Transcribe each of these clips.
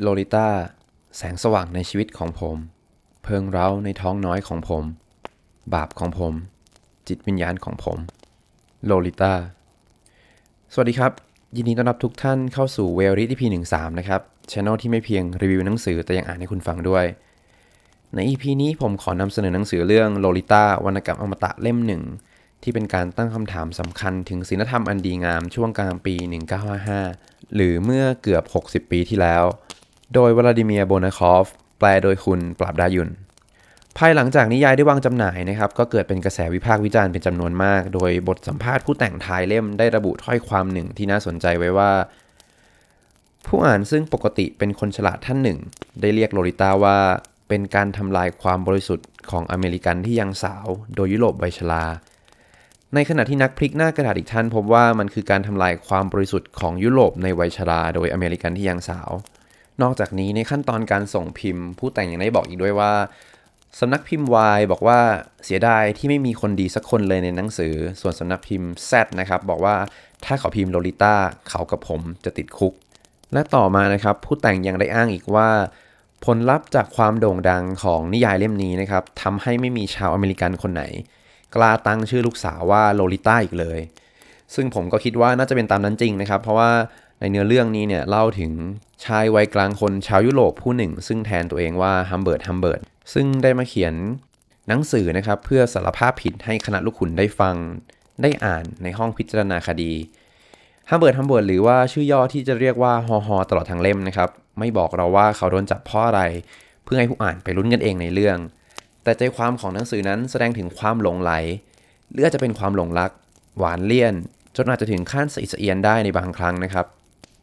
โลลิต้า แสงสว่างในชีวิตของผม เพิงเร้าในท้องน้อยของผม บาปของผม จิตวิญญาณของผม โลลิต้า สวัสดีครับ ยินดีต้อนรับทุกท่านเข้าสู่เวลริที่พีหนึ่งสามนะครับช anel ที่ไม่เพียงรีวิวหนังสือแต่ยังอ่านให้คุณฟังด้วย ใน EP นี้ผมขอนำเสนอหนังสือเรื่องโลลิต้าวรรณกรรมอมตะเล่มหนึ่งที่เป็นการตั้งคำถามสำคัญถึงศีลธรรมอันดีงามช่วงกลางปี 1955 หรือเมื่อเกือบ 60 ปีที่แล้ว โดยวลาดิเมียร์โบนาคอฟ แปลโดยคุณปราบดายุน ภายหลังจากนิยายได้วางจำหน่ายนะครับ ก็เกิดเป็นกระแสวิพากษ์วิจารณ์เป็นจำนวนมาก โดยบทสัมภาษณ์ผู้แต่งท้ายเล่มได้ระบุถ้อยความหนึ่งที่น่าสนใจไว้ว่า ผู้อ่านซึ่งปกติเป็นคนฉลาดท่านหนึ่ง ได้เรียกโลลิต้าว่าเป็นการทำลายความบริสุทธิ์ของอเมริกันที่ยังสาวโดยยุโรปวัยชราในขณะที่นักพลิกหน้ากระดาษอีกท่านพบว่ามันคือการทำลายความบริสุทธิ์ของยุโรปในวัยชราโดยอเมริกันที่ยังสาว นอกจากนี้ในขั้นตอนการส่งพิมพ์ ผู้แต่งยังได้บอกอีกด้วยว่าสำนักพิมพ์ Y บอกว่าเสียดายที่ไม่มีคนดีสักคนเลยในหนังสือ ส่วนสำนักพิมพ์ Z นะครับบอกว่าถ้าเขาพิมพ์โลลิต้าเขากับผมจะติดคุก และต่อมานะครับผู้แต่งยังได้อ้างอีกว่า ผลลัพธ์จากความโด่งดังของนิยายเล่มนี้นะครับทำให้ไม่มีชาวอเมริกันคนไหน กล้าตั้งชื่อลูกสาวว่าโลลิต้าอีกเลย ซึ่งผมก็คิดว่าน่าจะเป็นตามนั้นจริงนะครับ เพราะว่า ในเนื้อเรื่องนี้เนี่ยเล่าถึงชายวัยกลางคนชาวยุโรปผู้หนึ่ง ซึ่งแทนตัวเองว่าฮัมเบิร์ตฮัมเบิร์ตซึ่งได้มาเขียนหนังสือนะครับเพื่อสารภาพผิดให้คณะลูกขุนได้ฟัง ได้อ่านในห้องพิจารณาคดีฮัมเบิร์ตฮัมเบิร์ตหรือว่าชื่อย่อที่จะเรียกว่าฮอฮอตลอดทั้งเล่มนะครับไม่บอกเราว่าเขาโดนจับเพราะอะไร เพื่อให้ผู้อ่านไปลุ้นกันเองในเรื่อง แต่ใจความของหนังสือนั้นแสดงถึงความหลงใหลหรืออาจจะเป็นความหลงรัก หวานเลี่ยน จนอาจจะถึงขั้นสะอิดสะเอียนได้ในบางครั้งนะครับ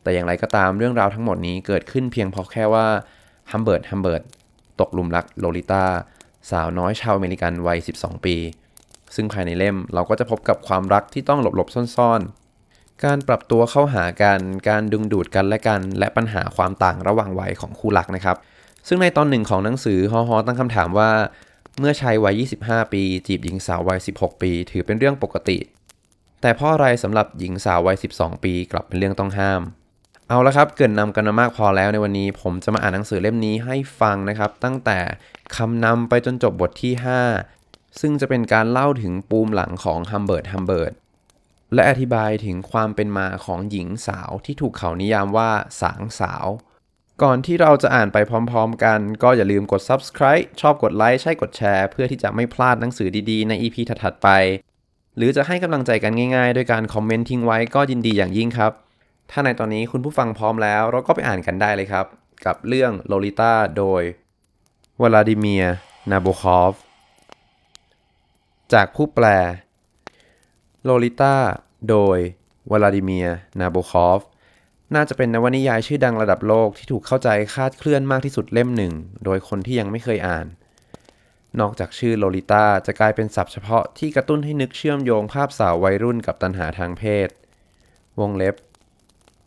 แต่อย่างไรก็ตามเรื่องราวทั้งหมดนี้เกิดขึ้นเพียงเพราะแค่ว่าฮัมเบิร์ตฮัมเบิร์ตตกหลุมรักโลลิต้าสาวน้อยชาวอเมริกันวัย 12 ปี ซึ่งภายในเล่มเราก็จะพบกับความรักที่ต้องหลบๆซ่อนๆ การปรับตัวเข้าหากัน การดึงดูดกันและกัน และปัญหาความต่างระหว่างวัยของคู่รักนะครับ ซึ่งในตอนหนึ่งของหนังสือฮอฮอตั้งคำถามว่า เมื่อชายวัย 25 ปี จีบหญิงสาววัย 16 ปี ถือเป็นเรื่องปกติ แต่เพราะอะไรสำหรับหญิงสาววัย 12 ปีกลับเป็นเรื่องต้องห้าม เอาละครับ เกินนำกันมามากพอแล้วในวันนี้ ผมจะมาอ่านหนังสือเล่มนี้ให้ฟังนะครับ ตั้งแต่คำนำไปจนจบบทที่ 5 ซึ่งจะเป็นการเล่าถึงปูมหลังของฮัมเบิร์ตฮัมเบิร์ตและอธิบายถึงความเป็นมาของหญิงสาวที่ถูกเขานิยามว่าสางสาว ก่อนที่เราจะอ่านไปพร้อมๆกัน ก็อย่าลืมกด subscribe ชอบกดไลค์ใช่กดแชร์ เพื่อที่จะไม่พลาดหนังสือดีๆ ใน EP ถัดๆไป หรือจะให้กำลังใจกันง่ายๆ ด้วยการคอมเมนต์ทิ้งไว้ก็ยินดีอย่างยิ่งครับ ถ้าในตอนนี้คุณผู้ฟังพร้อมแล้ว เราก็ไปอ่านกันได้เลยครับ กับเรื่องโลลิต้าโดยวลาดิเมียนาโบคอฟ จากผู้แปลโลลิต้าโดยวลาดิเมียร์ นาโบคอฟ น่าจะเป็นนวนิยายชื่อดังระดับโลกที่ถูกเข้าใจคลาดเคลื่อนมากที่สุดเล่มหนึ่ง โดยคนที่ยังไม่เคยอ่าน นอกจากชื่อโลลิต้าจะกลายเป็นศัพท์เฉพาะที่กระตุ้นให้นึกเชื่อมโยงภาพสาววัยรุ่นกับตัณหาทางเพศ วงเล็บ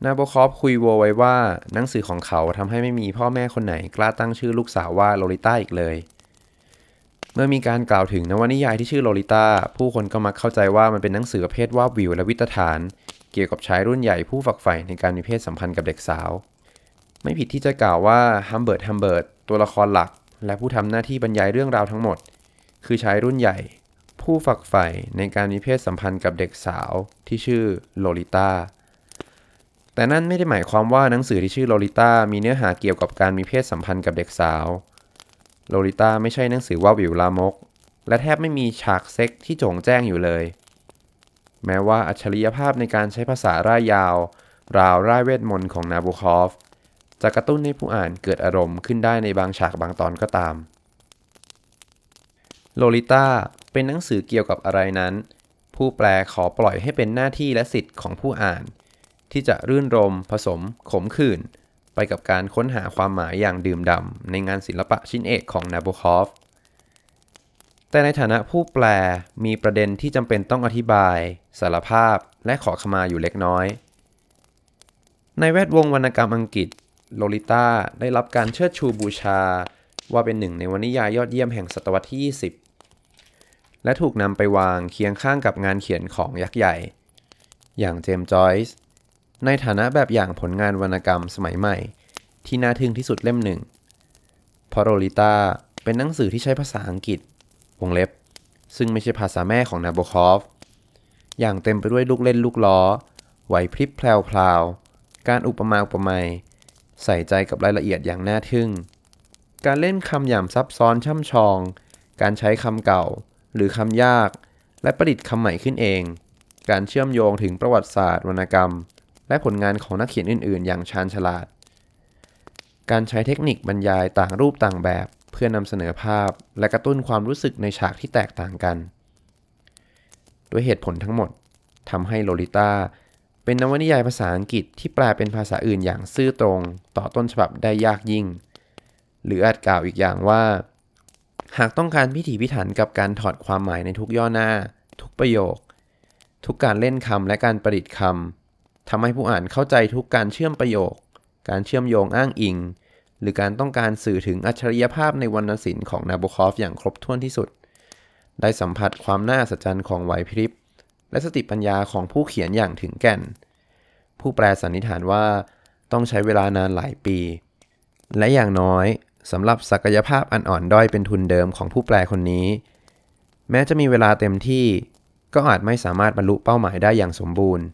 นาโบคอฟคุยโวไว้ว่าหนังสือของเขาทำให้ไม่มีพ่อแม่คนไหนกล้าตั้งชื่อลูกสาวว่าโลลิต้าอีกเลย เมื่อมีการกล่าวถึงนวนิยายที่ชื่อโลลิต้าผู้คนก็มักเข้าใจว่ามันเป็นหนังสือประเภทวาบหวิวและวิตถาร เกี่ยวกับชายรุ่นใหญ่ผู้ฝักใฝ่ในการมีเพศสัมพันธ์กับเด็กสาว ไม่ผิดที่จะกล่าวว่าฮัมเบิร์ตฮัมเบิร์ตตัวละครหลัก และผู้ทำหน้าที่บรรยายเรื่องราวทั้งหมด คือชายรุ่นใหญ่ ผู้ฝักใฝ่ในการมีเพศสัมพันธ์กับเด็กสาวที่ชื่อโลลิต้า แต่นั่นไม่ได้หมายความว่าหนังสือที่ชื่อโลลิต้ามีเนื้อหาเกี่ยวกับการมีเพศสัมพันธ์กับเด็กสาว โลลิต้าไม่ใช่หนังสือวาบหวิวลามก และแทบไม่มีฉากเซ็กซ์ที่โจ่งแจ้งอยู่เลย แม้ว่าอัจฉริยภาพในการใช้ภาษาร่ายยาว ราวร่ายเวทมนต์ของนาโบคอฟ จะกระตุ้นให้ผู้อ่านเกิดอารมณ์ขึ้นได้ในบางฉากบางตอนก็ตาม โลลิต้าเป็นหนังสือเกี่ยวกับอะไรนั้น ผู้แปลขอปล่อยให้เป็นหน้าที่และสิทธิ์ของผู้อ่าน ที่จะรื่นรมย์ผสมขมขื่น ไปกับการค้นหาความหมายอย่างดื่มด่ำในงานศิลปะชิ้นเอกของนาโบคอฟ แต่ในฐานะผู้แปลมีประเด็นที่จำเป็นต้องอธิบาย สารภาพและขอขมาอยู่เล็กน้อย ในแวดวงวรรณกรรมอังกฤษ โลลิต้าได้รับการเชิดชูบูชา ว่าเป็นหนึ่งในวรรณิยายยอดเยี่ยมแห่งศตวรรษที่ 20และถูกนำไปวางเคียงข้างกับงานเขียนของยักษ์ใหญ่ อย่างเจมส์จอยส์ ในฐานะแบบอย่างผลงานวรรณกรรมสมัยใหม่ ที่น่าทึ่งที่สุดเล่มหนึ่งพราะโรลิต้าเป็นหนังสือที่ใช้ภาษาอังกฤษ วงเล็บ ซึ่งไม่ใช่ภาษาแม่ของนาโบคอฟ อย่างเต็มไปด้วยลูกเล่นลูกล้อ ไหวพริบแพรวๆ การอุปมาอุปไมยใส่ใจกับรายละเอียดอย่างน่าทึ่ง การเล่นคำหยามซับซ้อนช่ำชอง การใช้คำเก่า หรือคำยาก และประดิษฐ์คำใหม่ขึ้นเอง การเชื่อมโยงถึงประวัติศาสตร์วรรณกรรม และผลงานของนักเขียนอื่น ๆ อย่างชาญฉลาด การใช้เทคนิคบรรยายต่างรูปต่างแบบ เพื่อนำเสนอภาพ และกระตุ้นความรู้สึกในฉากที่แตกต่างกัน ด้วยเหตุผลทั้งหมดทำให้โลลิต้าเป็นนวนิยายภาษาอังกฤษที่แปลเป็นภาษาอื่นอย่างซื่อตรงต่อต้นฉบับได้ยากยิ่ง หรืออาจกล่าวอีกอย่างว่า หากต้องการพิถีพิถันกับการถอดความหมายในทุกย่อหน้า ทุกประโยค ทุกการเล่นคำและการประดิษฐ์คำ ทำให้ผู้อ่านเข้าใจทุกการเชื่อมประโยค การเชื่อมโยงอ้างอิง หรือการต้องการสื่อถึงอัจฉริยภาพในวรรณศิลป์ของนาโบคอฟอย่างครบถ้วนที่สุด ได้สัมผัสความน่าสัศจรรย์ของไหวพริบ และสติปัญญาของผู้เขียนอย่างถึงแก่น ผู้แปลสันนิษฐานว่าต้องใช้เวลานานหลายปี และอย่างน้อยสำหรับศักยภาพอันอ่อนด้อยเป็นทุนเดิมของผู้แปลคนนี้ แม้จะมีเวลาเต็มที่ก็อาจไม่สามารถบรรลุเป้าหมายได้อย่างสมบูรณ์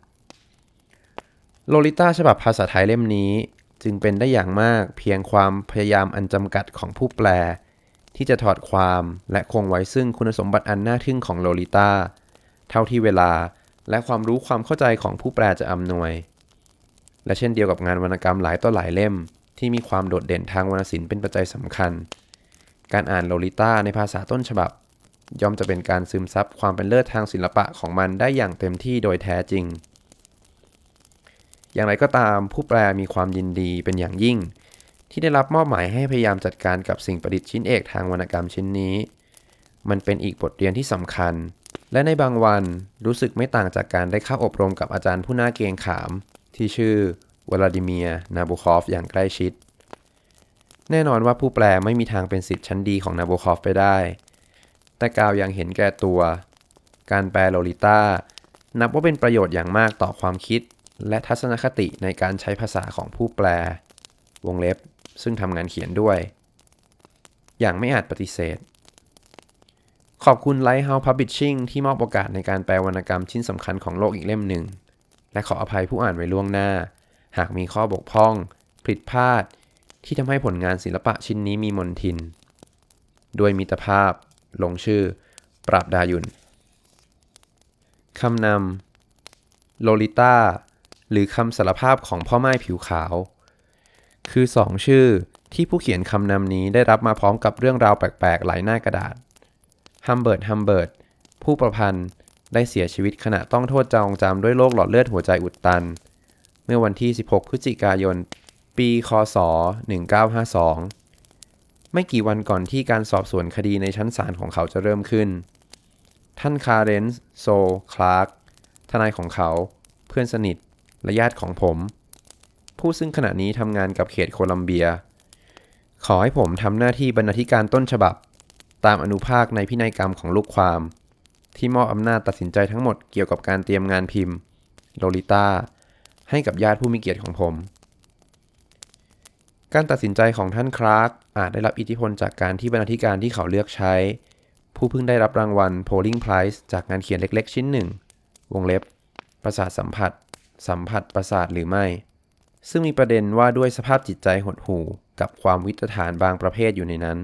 โลลิต้าฉบับภาษาไทยเล่มนี้ จึงเป็นได้อย่างมากเพียงความพยายามอันจำกัดของผู้แปล ที่จะถอดความและคงไว้ซึ่งคุณสมบัติอันน่าทึ่งของโลลิต้าเท่าที่เวลาและความรู้ความเข้าใจของผู้แปลจะอำนวย และเช่นเดียวกับงานวรรณกรรมหลายต่อหลายเล่ม ที่มีความโดดเด่นทางวรรณศิลป์เป็นปัจจัยสำคัญ การอ่านโลลิต้าในภาษาต้นฉบับ ย่อมจะเป็นการซึมซับความเป็นเลิศทางศิลปะของมันได้อย่างเต็มที่โดยแท้จริง อย่างไรก็ตามผู้แปลมีความยินดีเป็นอย่างยิ่ง ที่ได้รับมอบหมายให้พยายามจัดการกับสิ่งประดิษฐ์ชิ้นเอกทางวรรณกรรมชิ้นนี้ มันเป็นอีกบทเรียนที่สำคัญ และในบางวันรู้สึกไม่ต่างจากการได้เข้าอบรมกับอาจารย์ผู้น่าเกรงขาม ที่ชื่อวลาดิเมียนาบูคอฟอย่างใกล้ชิด แน่นอนว่าผู้แปลไม่มีทางเป็นสิทธิ์ชั้นดีของนาบูคอฟไปได้ แต่กล่าวอย่างเห็นแก่ตัว การแปลโลลิต้านับว่าเป็นประโยชน์อย่างมากต่อความคิด และทัศนคติในการใช้ภาษาของผู้แปล วงเล็บ ซึ่งทำงานเขียนด้วย อย่างไม่อาจปฏิเสธ ขอบคุณ Lighthouse Publishing ที่มอบโอกาสในการแปลวรรณกรรมชิ้นสำคัญของโลกอีกเล่มหนึ่ง และขออภัยผู้อ่านไว้ล่วงหน้า หากมีข้อบกพร่อง ผิดพลาด ที่ทำให้ผลงานศิลปะชิ้นนี้มีมนทิน ด้วยมิตรภาพ ลงชื่อ ปราบดายุนคำนำโลลิต้า หรือคำสารภาพของพ่อไม้ผิวขาว คือสองชื่อที่ผู้เขียนคำนำนี้ได้รับมาพร้อมกับเรื่องราวแปลกๆ หลายหน้ากระดาษ ฮัมเบิร์ต ฮัมเบิร์ต ผู้ประพันธ์ได้เสียชีวิตขณะต้องโทษจองจำด้วยโรคหลอดเลือดหัวใจอุดตัน เมื่อวันที่ 16 พฤศจิกายน ปี คศ 1952 ไม่กี่วันก่อนที่การสอบสวนคดีในชั้นศาลของเขาจะเริ่มขึ้น ท่านคลาเรนซ์โชต คลาร์ก ทนายของเขา เพื่อนสนิท และญาติของผม ผู้ซึ่งขณะนี้ทำงานกับเขตโคลัมเบีย ขอให้ผมทำหน้าที่บรรณาธิการต้นฉบับ ตามอนุภาคในพินัยกรรมของลูกความ ที่มอบอำนาจตัดสินใจทั้งหมดเกี่ยวกับการเตรียมงานพิมพ์ โลลิต้า ให้กับญาติผู้มีเกียรติของผม การตัดสินใจของท่านคลาร์กอาจได้รับอิทธิพลจากการที่บรรณาธิการที่เขาเลือกใช้ ผู้เพิ่งได้รับรางวัล Polling Prize จากงานเขียนเล็ก ๆ ชิ้นหนึ่ง วงเล็บ ประสาทสัมผัส สัมผัสประสาทหรือไม่ ซึ่งมีประเด็นว่าด้วยสภาพจิตใจหดหู่กับความวิตฐานบางประเภทอยู่ในนั้น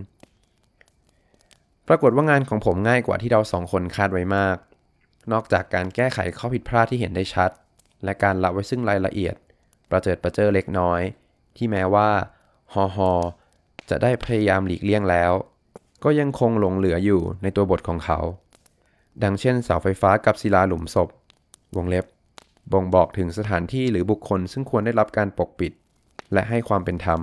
ปรากฏว่างานของผมง่ายกว่าที่เราสองคนคาดไว้มาก นอกจากการแก้ไขข้อผิดพลาดที่เห็นได้ชัด และการละไว้ซึ่งรายละเอียด ประเจิดประเจอเล็กน้อย ที่แม้ว่าฮอฮอจะได้พยายามหลีกเลี่ยงแล้ว ก็ยังคงหลงเหลืออยู่ในตัวบทของเขา ดังเช่นเสาไฟฟ้ากับศิลาหลุมศพ วงเล็บ บ่งบอกถึงสถานที่หรือบุคคลซึ่งควรได้รับการปกปิด และให้ความเป็นธรรม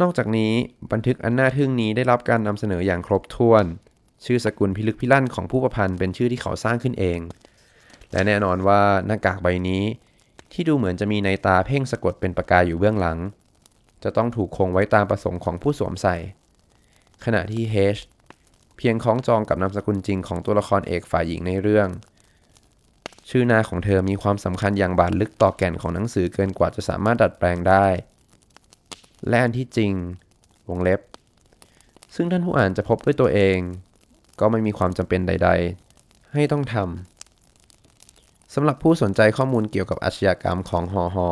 นอกจากนี้บันทึกอันน่าทึ่งนี้ได้รับการนำเสนออย่างครบถ้วน ชื่อสกุลพิลึกพิลั่นของผู้ประพันธ์เป็นชื่อที่เขาสร้างขึ้นเอง และแน่นอนว่าหน้ากากใบนี้ ที่ดูเหมือนจะมีในตาเพ่งสะกดเป็นประกายอยู่เบื้องหลัง จะต้องถูกคงไว้ตามประสงค์ของผู้สวมใส่ ขณะที่เฮชเพียงคล้องจองกับนามสกุลจริงของตัวละครเอกฝ่ายหญิงในเรื่อง ชื่อนาของเธอมีความสำคัญอย่างบาดลึกต่อแก่นของหนังสือเกินกว่าจะสามารถดัดแปลงได้ และอันที่จริง วงเล็บ ซึ่งท่านผู้อ่านจะพบด้วยตัวเอง ก็ไม่มีความจำเป็นใด ๆ ให้ต้องทำสำหรับผู้สนใจข้อมูลเกี่ยวกับอาชญากรรมของฮอฮอ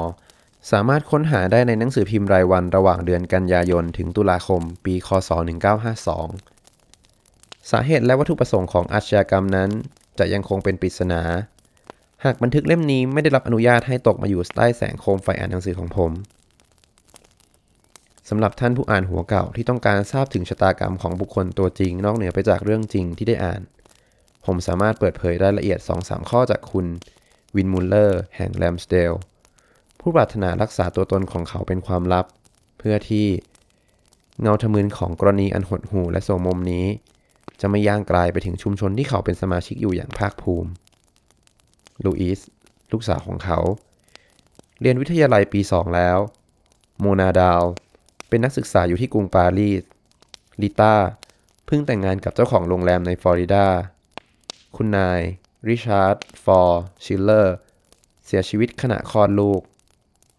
สามารถค้นหาได้ในหนังสือพิมพ์รายวันระหว่างเดือนกันยายน ถึงตุลาคม ปี คศ 1952 สาเหตุและวัตถุประสงค์ของอาชญากรรมนั้น จะยังคงเป็นปริศนา หากบันทึกเล่มนี้ไม่ได้รับอนุญาตให้ตกมาอยู่ใต้แสงโคมไฟอ่านหนังสือของผมสำหรับท่านผู้อ่านหัวเก่าที่ต้องการทราบถึงชะตากรรมของบุคคลตัวจริง นอกเหนือไปจากเรื่องจริงที่ได้อ่าน ผมสามารถเปิดเผยรายละเอียด 2-3 ข้อจากคุณ วินมูลเลอร์ แห่งแลมสเดล ผู้ปรารถนารักษาตัวตนของเขาเป็นความลับ เพื่อที่เงาทะมึนของกรณีอันหดหู่และโสมมนี้ จะไม่ย่างกลายไปถึงชุมชนที่เขาเป็นสมาชิกอยู่อย่างภาคภูมิ ลูอิสลูกสาวของเขา เรียนวิทยาลัยปีสองแล้ว โมนาดาห์ล เป็นนักศึกษาอยู่ที่กรุงปารีส ริต้าเพิ่งแต่งงานกับเจ้าของโรงแรมในฟลอริดา คุณนาย ริชาร์ด ฟอร์ ชิลเลอร์ เสียชีวิตขณะคลอดลูก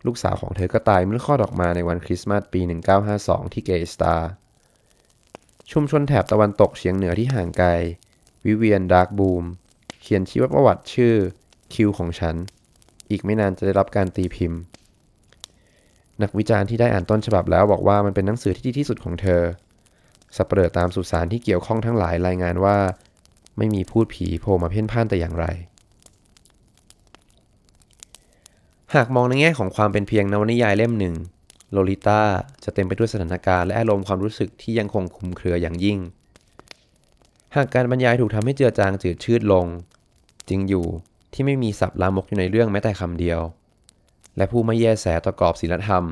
ลูกสาวของเธอก็ตายเมื่อคลอดออกมาในวันคริสต์มาสปี 1952 ที่เกรย์สตาร์ชุมชนแถบตะวันตกเฉียงเหนือที่ห่างไกล วิเวียนดาร์กบลูม เขียนชีวประวัติชื่อ คิวของฉัน อีกไม่นานจะได้รับการตีพิมพ์ นักวิจารณ์ที่ได้อ่านต้นฉบับแล้วบอกว่ามันเป็นหนังสือที่ดีที่สุดของเธอสับเปลือตามสุสานที่เกี่ยวข้องทั้งหลายรายงานว่า ไม่มีพูดผีโผล่มาเพ่นพ่านแต่อย่างไร หากมองในแง่ของความเป็นเพียงนวนิยายเล่มหนึ่ง โลลิต้าจะเต็มไปด้วยสถานการณ์และอารมณ์ความรู้สึกที่ยังคงคุมเครืออย่างยิ่ง หากการบรรยายถูกทำให้เจือจางจืดชืดลง จริงอยู่ ที่ไม่มีศัพท์ลามกอยู่ในเรื่องแม้แต่คำเดียว และผู้ไม่แยแสต่อกรอบศีลธรรม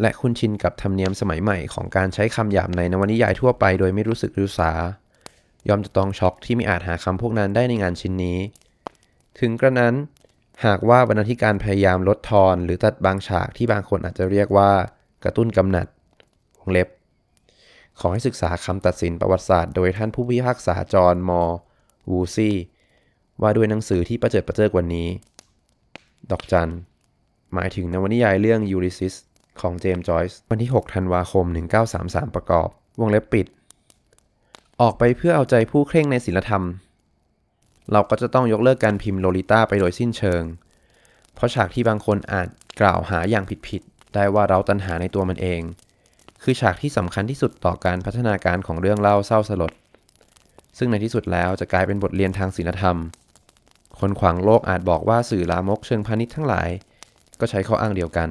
และคุ้นชินกับธรรมเนียมสมัยใหม่ของการใช้คำหยาบในนวนิยายทั่วไปโดยไม่รู้สึกรู้สา ยอมจะต้องช็อกที่ไม่อาจหาคำพวกนั้นได้ในงานชิ้นนี้ ถึงกระนั้น หากว่าบรรณาธิการพยายามลดทอน หรือตัดบางฉากที่บางคนอาจจะเรียกว่า กระตุ้นกำหนัดวงเล็บ ขอให้ศึกษาคำตัดสินประวัติศาสตร์ โดยท่านผู้พิพากษาจอห์น เอ็ม วูลซีย์ ว่าด้วยหนังสือที่ประเจิดประเจ้อกว่านี้ ดอกจัน หมายถึงนวนิยายเรื่องยูลิสซีสของเจมส์จอยส์วันที่ 6 ธันวาคม 1933 ประกอบ วงเล็บปิด ออกไปเพื่อเอาใจผู้เคร่งในศีลธรรม เราก็จะต้องยกเลิกการพิมพ์โลลิต้าไปโดยสิ้นเชิง เพราะฉากที่บางคนอาจกล่าวหาอย่างผิดๆ ได้ว่าเราตัณหาในตัวมันเอง คือฉากที่สำคัญที่สุดต่อการพัฒนาการของเรื่องเล่าเศร้าสลด ซึ่งในที่สุดแล้วจะกลายเป็นบทเรียนทางศีลธรรม คนขวางโลกอาจบอกว่าสื่อลามกเชิงพาณิชย์ทั้งหลาย ก็ใช้ข้ออ้างเดียวกัน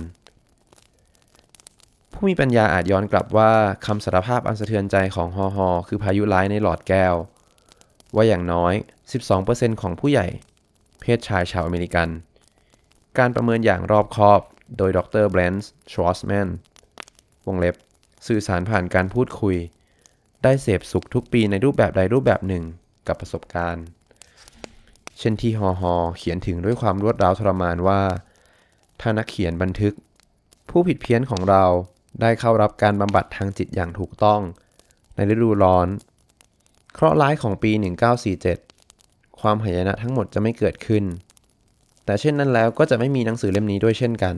ผู้มีปัญญาอาจย้อนกลับว่าคำสารภาพอันสะเทือนใจของฮอฮอคือพายุร้ายในหลอดแก้ว ว่าอย่างน้อย 12%ของผู้ใหญ่ เพศชายชาวอเมริกัน การประเมินอย่างรอบคอบโดยดรแบรนส์ชวอสแมนวงเล็บ สื่อสารผ่านการพูดคุย ได้เสพสุขทุกปีในรูปแบบใดรูปแบบหนึ่งกับประสบการณ์ เช่นที่ฮอฮอเขียนถึงด้วยความรวดร้าวทรมานว่า ถ้านักเขียนบันทึก ผู้ผิดเพี้ยนของเราได้เข้ารับการบำบัดทางจิตอย่างถูกต้อง ในฤดูร้อน เคราะห์ร้ายของปี 1947 ความหายนะทั้งหมดจะไม่เกิดขึ้น แต่เช่นนั้นแล้วก็จะไม่มีหนังสือเล่มนี้ด้วยเช่นกัน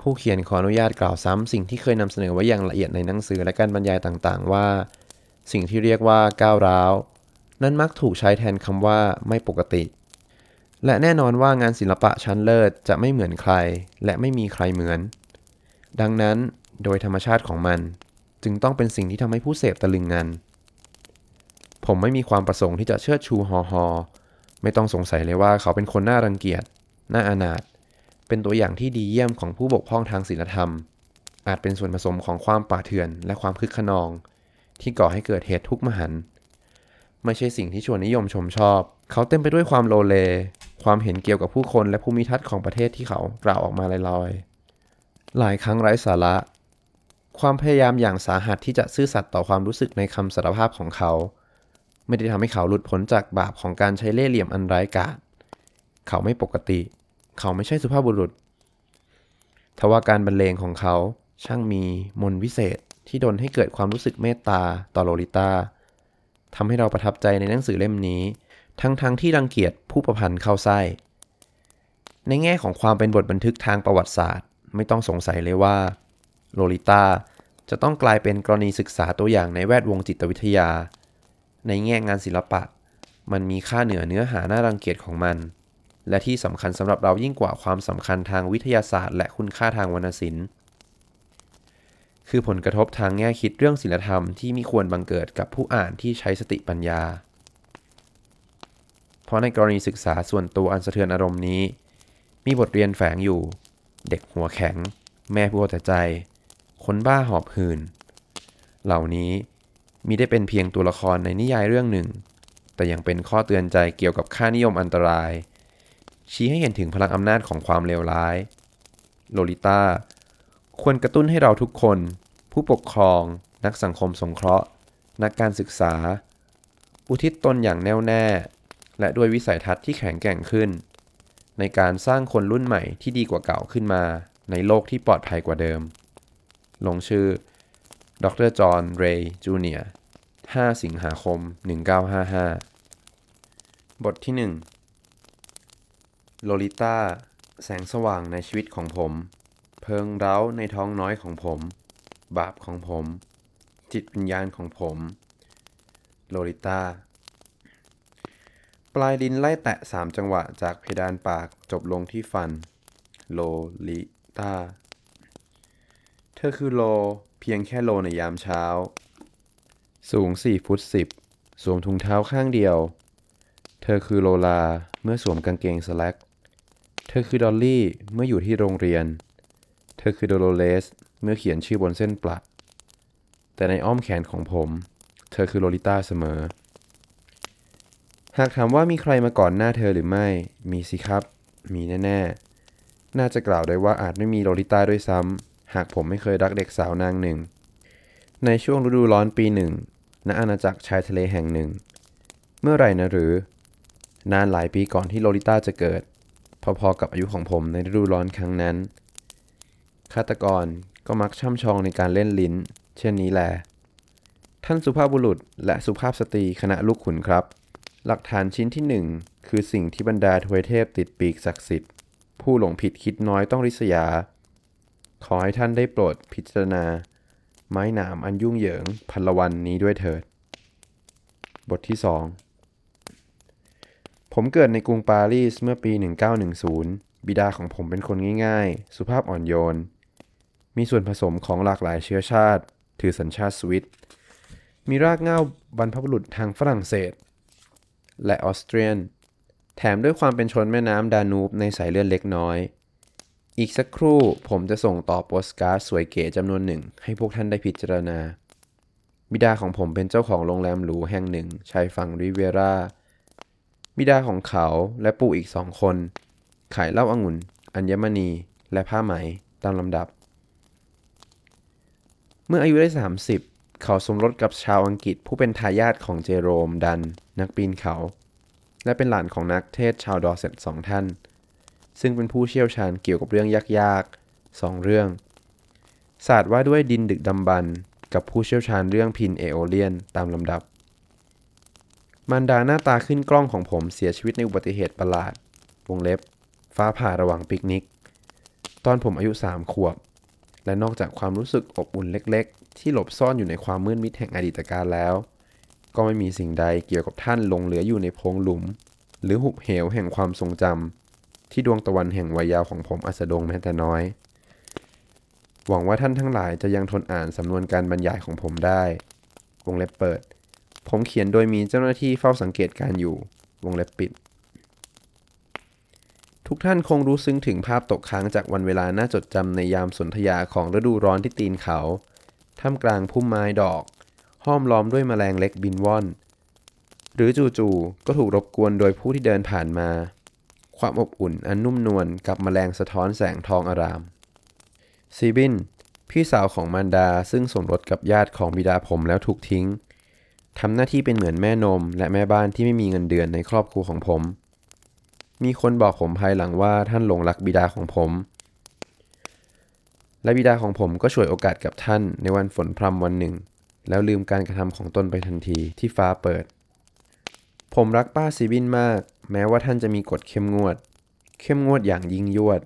ผู้เขียนขออนุญาตกล่าวซ้ำสิ่งที่เคยนำเสนอไว้อย่างละเอียดในหนังสือและการบรรยายต่างๆ ว่า สิ่งที่เรียกว่าก้าวร้าว นั้นมักถูกใช้แทนคำว่าไม่ปกติ และแน่นอนว่างานศิลปะชั้นเลิศจะไม่เหมือนใคร และไม่มีใครเหมือน ดังนั้นโดยธรรมชาติของมัน จึงต้องเป็นสิ่งที่ทำให้ผู้เสพตะลึงงัน ผมไม่มีความประสงค์ที่จะเชิดชูฮอฮอไม่ต้องสงสัยเลยว่าเขาเป็นคนน่ารังเกียจ น่าอนาถ เป็นตัวอย่างที่ดีเยี่ยมของผู้บกพร่องทางศีลธรรม อาจเป็นส่วนผสมของความป่าเถื่อนและความคึกขนอง ที่ก่อให้เกิดเหตุทุกข์มหันต์ ไม่ใช่สิ่งที่ชวนนิยมชมชอบ เขาเต็มไปด้วยความโลเล ความเห็นเกี่ยวกับผู้คนและภูมิทัศน์ของประเทศที่เขากล่าวออกมาลอยๆ หลายครั้งไร้สาระ ความพยายามอย่างสาหัสที่จะซื่อสัตย์ต่อความรู้สึกในคำสารภาพของเขา ไม่ได้ทำให้เขาหลุดพ้นจากบาปของการใช้เล่ห์เหลี่ยมอันร้ายกาจ เขาไม่ปกติ เขาไม่ใช่สุภาพบุรุษ ทว่าการบรรเลงของเขาช่างมีมนวิเศษที่ดลให้เกิดความรู้สึกเมตตาต่อโลลิต้า ทำให้เราประทับใจในหนังสือเล่มนี้ ทั้งๆทที่รังเกียจผู้ประพันธ์เข้าไส้ ในแง่ของความเป็นบทบันทึกทางประวัติศาสตร์ ไม่ต้องสงสัยเลยว่าโลลิต้าจะต้องกลายเป็นกรณีศึกษาตัวอย่างในแวดวงจิตวิทยา ในแง่งานศิลปะ มันมีค่าเหนือเนื้อหาน่ารังเกียจของมัน และที่สำคัญสำหรับเรายิ่งกว่าความสำคัญทางวิทยาศาสตร์ และคุณค่าทางวรรณศิลป์ คือผลกระทบทางแง่คิดเรื่องศิลธรรมที่มีควรบังเกิดกับผู้อ่านที่ใช้สติปัญญา เพราะในกรณีศึกษาส่วนตัวอันสะเทือนอารมณ์นี้ มีบทเรียนแฝงอยู่ เด็กหัวแข็ง แม่ผู้เอาแต่ใจ คนบ้าหอบหืน เหล่านี้มีได้เป็นเพียงตัวละครในนิยายเรื่องหนึ่ง แต่ยังเป็นข้อเตือนใจเกี่ยวกับค่านิยมอันตราย ชี้ให้เห็นถึงพลังอำนาจของความเลวร้าย โลลิต้า ควรกระตุ้นให้เราทุกคน ผู้ปกครอง นักสังคมสงเคราะห์ นักการศึกษา อุทิศตนอย่างแน่วแน่ และด้วยวิสัยทัศน์ที่แข็งแกร่งขึ้น ในการสร้างคนรุ่นใหม่ที่ดีกว่าเก่าขึ้นมา ในโลกที่ปลอดภัยกว่าเดิม ลงชื่อ ดรจอห์น เรย์ จูเนียร์ 5 สิงหาคม 1955 บทที่ 1 โลลิต้า แสงสว่างในชีวิตของผม เพิงเร้าในท้องน้อยของผม บาปของผม จิตวิญญาณของผม โลลิต้า ปลายลิ้นไล่แตะสามจังหวะจากเพดานปากจบลงที่ฟัน โลลิต้า เธอคือโลเพียงแค่โลในยามเช้า สูง4ฟุต10สวมถุงเท้าข้างเดียว เธอคือโลลาเมื่อสวมกางเกงสแล็ก เธอคือดอลลี่เมื่ออยู่ที่โรงเรียน ธอคือโดโลเลสเมื่อเขียนชื่อบนเส้นปลักแต่ในอ้อมแขนของผม เธอคือโลลิต้าเสมอ หากถามว่ามีใครมาก่อนหน้าเธอหรือไม่ มีสิครับ มีแน่ๆ น่าจะกล่าวได้ว่าอาจไม่มีโลลิต้าด้วยซ้ำ หากผมไม่เคยรักเด็กสาวนางหนึ่ง ในช่วงฤดูร้อนปีหนึ่ง ณ อาณาจักรชายทะเลแห่งหนึ่ง เมื่อไหร่นะหรือ นานหลายปีก่อนที่โลลิต้าจะเกิด พอๆกับอายุของผมในฤดูร้อนครั้งนั้น ฆาตกรก็มักช่ำชองในการเล่นลิ้น เช่นนี้แหละท่านสุภาพบุรุษและสุภาพสตรีคณะลูกขุนครับ หลักฐานชิ้นที่หนึ่งคือสิ่งที่บรรดาทวยเทพติดปีกศักดิ์สิทธิ์ ผู้หลงผิดคิดน้อยต้องริษยา ขอให้ท่านได้โปรดพิจารณา ไม้หนามอันยุ่งเหยิงพันละวันนี้ด้วยเถิด บทที่สองผมเกิดในกรุงปารีสเมื่อปี 1910 บิดาของผมเป็นคนง่ายๆ สุภาพอ่อนโยน มีส่วนผสมของหลากหลายเชื้อชาติ ถือสัญชาติสวิต มีรากเหง้าบรรพบุรุษทางฝรั่งเศส และออสเตรียน แถมด้วยความเป็นชนแม่น้ำดานูบในสายเลือดเล็กน้อย อีกสักครู่ผมจะส่งต่อโปสการ์ดสวยเก๋จำนวนหนึ่ง ให้พวกท่านได้พิจารณา บิดาของผมเป็นเจ้าของโรงแรมหรูแห่งหนึ่งชายฝั่งริเวราบิดาของเขาและปู่อีกสองคน ขายเหล้าองุ่น อัญมณี และผ้าไหมตามลำดับ เมื่ออายุได้ 30 เขาสมรสกับชาวอังกฤษผู้เป็นทายาทของเจโรมดัน นักปีนเขา และเป็นหลานของนักเทศชาวดอร์เซตสองท่าน ซึ่งเป็นผู้เชี่ยวชาญเกี่ยวกับเรื่องยากๆสองเรื่อง ศาสตร์ว่าด้วยดินดึกดำบรรพ์กับผู้เชี่ยวชาญเรื่องพินเอโอเลียนตามลำดับ มารดาหน้าตาขึ้นกล้องของผมเสียชีวิตในอุบัติเหตุประหลาด วงเล็บ ฟ้าผ่าระหว่างปิกนิก ตอนผมอายุสามขวบ และนอกจากความรู้สึกอบอุ่นเล็กๆ ที่หลบซ่อนอยู่ในความมืดมิดแห่งอดีตการแล้ว ก็ไม่มีสิ่งใดเกี่ยวกับท่านหลงเหลืออยู่ในโพงหลุม หรือหุบเหวแห่งความทรงจำที่ดวงตะวันแห่งวัยยาวของผมอัสดงแม้แต่น้อย หวังว่าท่านทั้งหลายจะยังทนอ่านสำนวนการบรรยายของผมได้ วงเล็บเปิด ผมเขียนโดยมีเจ้าหน้าที่เฝ้าสังเกตการอยู่ วงเล็บปิด ทุกท่านคงรู้ซึ้งถึงภาพตกค้างจากวันเวลาน่าจดจำในยามสนธยาของฤดูร้อนที่ตีนเขา ท่ามกลางพุ่มไม้ดอก ห้อมล้อมด้วยแมลงเล็กบินว่อน หรือจู่ๆก็ถูกรบกวนโดยผู้ที่เดินผ่านมา ความอบอุ่นอันนุ่มนวลกับแมลงสะท้อนแสงทองอาราม ซีบิน พี่สาวของมารดาซึ่งสมรสกับญาติของบิดาผมแล้วถูกทิ้งทำหน้าที่เป็นเหมือนแม่นมและแม่บ้านที่ไม่มีเงินเดือนในครอบครัวของผม มีคนบอกผมภายหลังว่าท่านหลงรักบิดาของผม และบิดาของผมก็ช่วยโอกาสกับท่านในวันฝนพรำวันหนึ่ง แล้วลืมการกระทำของตนไปทันทีที่ฟ้าเปิด ผมรักป้าซีบินมาก แม้ว่าท่านจะมีกฎเข้มงวด เข้มงวดอย่างยิ่งยวด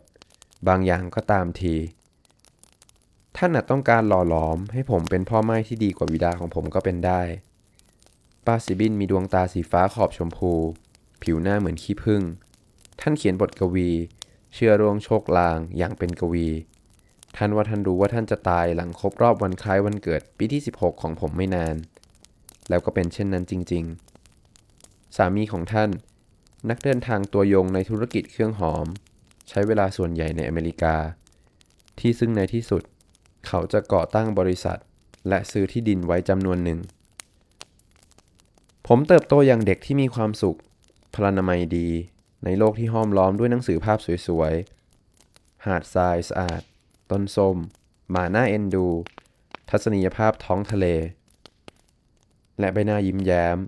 บางอย่างก็ตามที ท่านอาจต้องการหล่อหลอม ให้ผมเป็นพ่อไม้ที่ดีกว่าบิดาของผมก็เป็นได้ ป้าสิบินมีดวงตาสีฟ้าขอบชมพู ผิวหน้าเหมือนขี้ผึ้ง ท่านเขียนบทกวี เชื่อร่วงโชคลางอย่างเป็นกวี ท่านว่าท่านรู้ว่าท่านจะตายหลังครบรอบวันคล้ายวันเกิดปีที่ 16 ของผมไม่นาน แล้วก็เป็นเช่นนั้นจริง ๆ สามีของท่าน นักเดินทางตัวยงในธุรกิจเครื่องหอม ใช้เวลาส่วนใหญ่ในอเมริกา ที่ซึ่งในที่สุด เขาจะก่อตั้งบริษัท และซื้อที่ดินไว้จำนวนหนึ่ง ผมเติบโตอย่างเด็กที่มีความสุขพลานามัยดี ในโลกที่ห้อมล้อมด้วยหนังสือภาพสวยๆ หาดทรายสะอาด ต้นส้ม หมาหน้าเอ็นดู ทัศนียภาพท้องทะเล และใบหน้ายิ้มแย้ม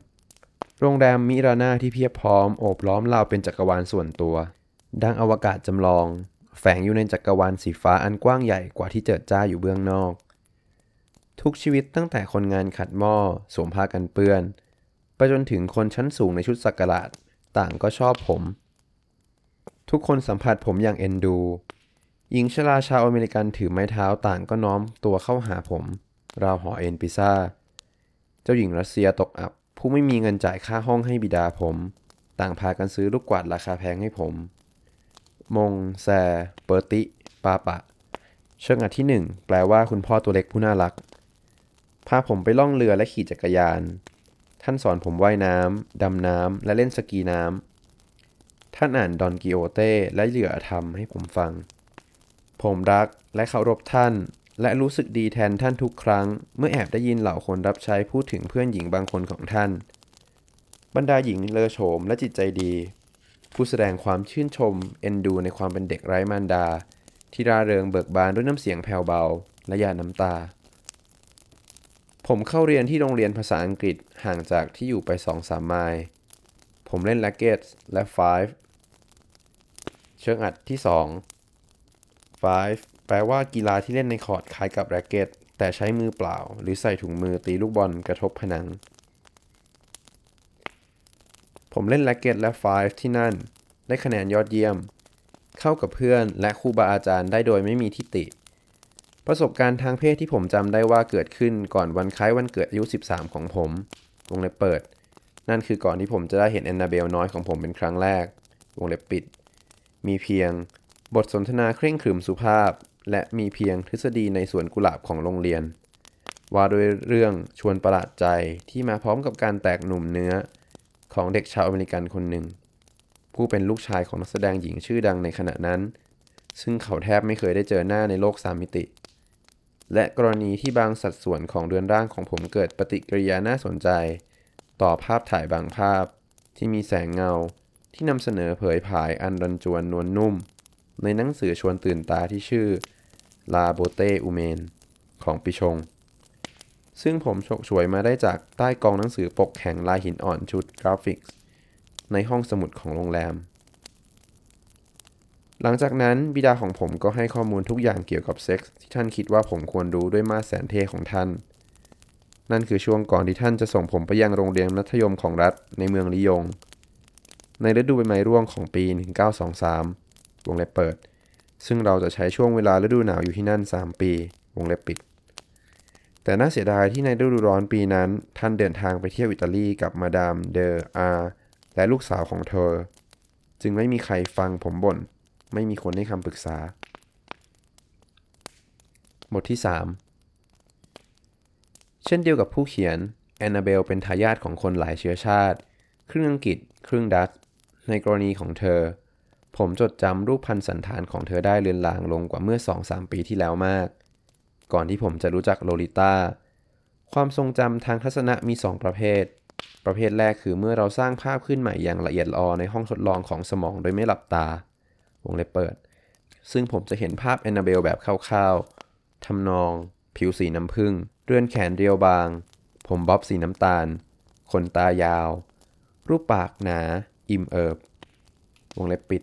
โรงแรมมิราน่าที่เพียบพร้อมโอบล้อมเราเป็นจักรวาลส่วนตัว ดังอวกาศจำลอง แฝงอยู่ในจักรวาลสีฟ้าอันกว้างใหญ่กว่าที่เจิดจ้าอยู่เบื้องนอก ทุกชีวิตตั้งแต่คนงานขัดหม้อสวมผ้ากันเปื้อน ไปจนถึงคนชั้นสูงในชุดสักการะต่างก็ชอบผม ทุกคนสัมผัสผมอย่างเอ็นดู หญิงชราชาวอเมริกันถือไม้เท้าต่างก็น้อมตัวเข้าหาผมราวหอเอ็นพิซ่า เจ้าหญิงรัสเซียตกอับ ผู้ไม่มีเงินจ่ายค่าห้องให้บิดาผม ต่างพากันซื้อลูกกวาดราคาแพงให้ผม มง แซ เปอร์ติ ปาปะ เชิงอัดที่หนึ่งแปลว่าคุณพ่อตัวเล็กผู้น่ารัก พาผมไปล่องเรือและขี่จักรยาน ท่านสอนผมว่ายน้ำดำน้ำและเล่นสกีน้ำ ท่านอ่านดอนกิโอเต้และเหลือธรรมให้ผมฟัง ผมรักและเคารพท่าน และรู้สึกดีแทนท่านทุกครั้ง เมื่อแอบได้ยินเหล่าคนรับใช้พูดถึงเพื่อนหญิงบางคนของท่าน บรรดาหญิงเลอโฉมและจิตใจดี ผู้แสดงความชื่นชม เอ็นดูในความเป็นเด็กไร้มารดา ที่ร่าเริงเบิกบานด้วยน้ำเสียงแผ่วเบา และหยาดน้ำตา ผมเข้าเรียนที่โรงเรียนภาษาอังกฤษห่างจากที่อยู่ไปสองสามไมล์ผมเล่นแร็กเก็ตและ five เชิงอัดที่2 five แปลว่ากีฬาที่เล่นในคอร์ตคล้ายกับแร็กเก็ต แต่ใช้มือเปล่า หรือใส่ถุงมือตีลูกบอลกระทบผนัง ผมเล่นแร็กเก็ตและ fives ที่นั่น ได้คะแนนยอดเยี่ยม เข้ากับเพื่อนและครูบาอาจารย์ได้โดยไม่มีทิฏฐิประสบการณ์ทางเพศที่ผมจำได้ว่าเกิดขึ้นก่อนวันคล้ายวันเกิดอายุ 13 ของผมวงเล็บเปิด นั่นคือก่อนที่ผมจะได้เห็นแอนนาเบลน้อยของผมเป็นครั้งแรกวงเล็บปิด มีเพียง บทสนทนาเคร่งขรึมสุภาพ และมีเพียงทฤษฎีในสวนกุหลาบของโรงเรียน ว่าด้วยเรื่องชวนประหลาดใจที่มาพร้อมกับการแตกหนุ่มเนื้อของเด็กชาวอเมริกันคนหนึ่ง ผู้เป็นลูกชายของนักแสดงหญิงชื่อดังในขณะนั้น ซึ่งเขาแทบไม่เคยได้เจอหน้าในโลกสามมิติ และกรณีที่บางสัดส่วนของเรือนร่างของผมเกิดปฏิกิริยาน่าสนใจ ต่อภาพถ่ายบางภาพที่มีแสงเงา ที่นำเสนอเผยผายอันรัญจวนนวลนุ่ม ในหนังสือชวนตื่นตาที่ชื่อ La Beauté Humaine ของปิชง ซึ่งผมฉกฉวยมาได้จากใต้กองหนังสือปกแข็งลายหินอ่อนชุดกราฟิกส์ในห้องสมุดของโรงแรม หลังจากนั้นบิดาของผมก็ให้ข้อมูลทุกอย่างเกี่ยวกับเซ็กส์ที่ท่านคิดว่าผมควรรู้ด้วยมาสแสนเท่ของท่าน นั่นคือช่วงก่อนที่ท่านจะส่งผมไปยังโรงเรียนมัธยมของรัฐในเมืองลิยง ในฤดูใบไม้ร่วงของปี 1923 วงเล็บเปิด ซึ่งเราจะใช้ช่วงเวลาฤดูหนาวอยู่ที่นั่น 3 ปี วงเล็บปิด แต่น่าเสียดายที่ในฤดูร้อนปีนั้น ท่านเดินทางไปเที่ยวอิตาลีกับมาดามเดออาและลูกสาวของเธอ จึงไม่มีใครฟังผมบ่น ไม่มีคนให้คำปรึกษา บทที่ 3 เช่นเดียวกับผู้เขียนแอนนาเบลเป็นทายาทของคนหลายเชื้อชาติ ครึ่งอังกฤษ ครึ่งดัตช์ ในกรณีของเธอ ผมจดจำรูปพันสันฐานของเธอได้เลือนลางลงกว่าเมื่อ 2-3 ปีที่แล้วมาก ก่อนที่ผมจะรู้จักโลลิต้า ความทรงจำทางทัศนะมี 2 ประเภท ประเภทแรกคือเมื่อเราสร้างภาพขึ้นใหม่อย่างละเอียดละออในห้องทดลองของสมองโดยไม่หลับตาวงเล็บเปิด ซึ่งผมจะเห็นภาพแอนนาเบลแบบคร่าวๆทำนอง ผิวสีน้ำผึ้งเรือนแขนเรียวบาง ผมบ๊อบสีน้ำตาล ขนตายาว รูปปากหนา อิ่มเอิบวงเล็บปิด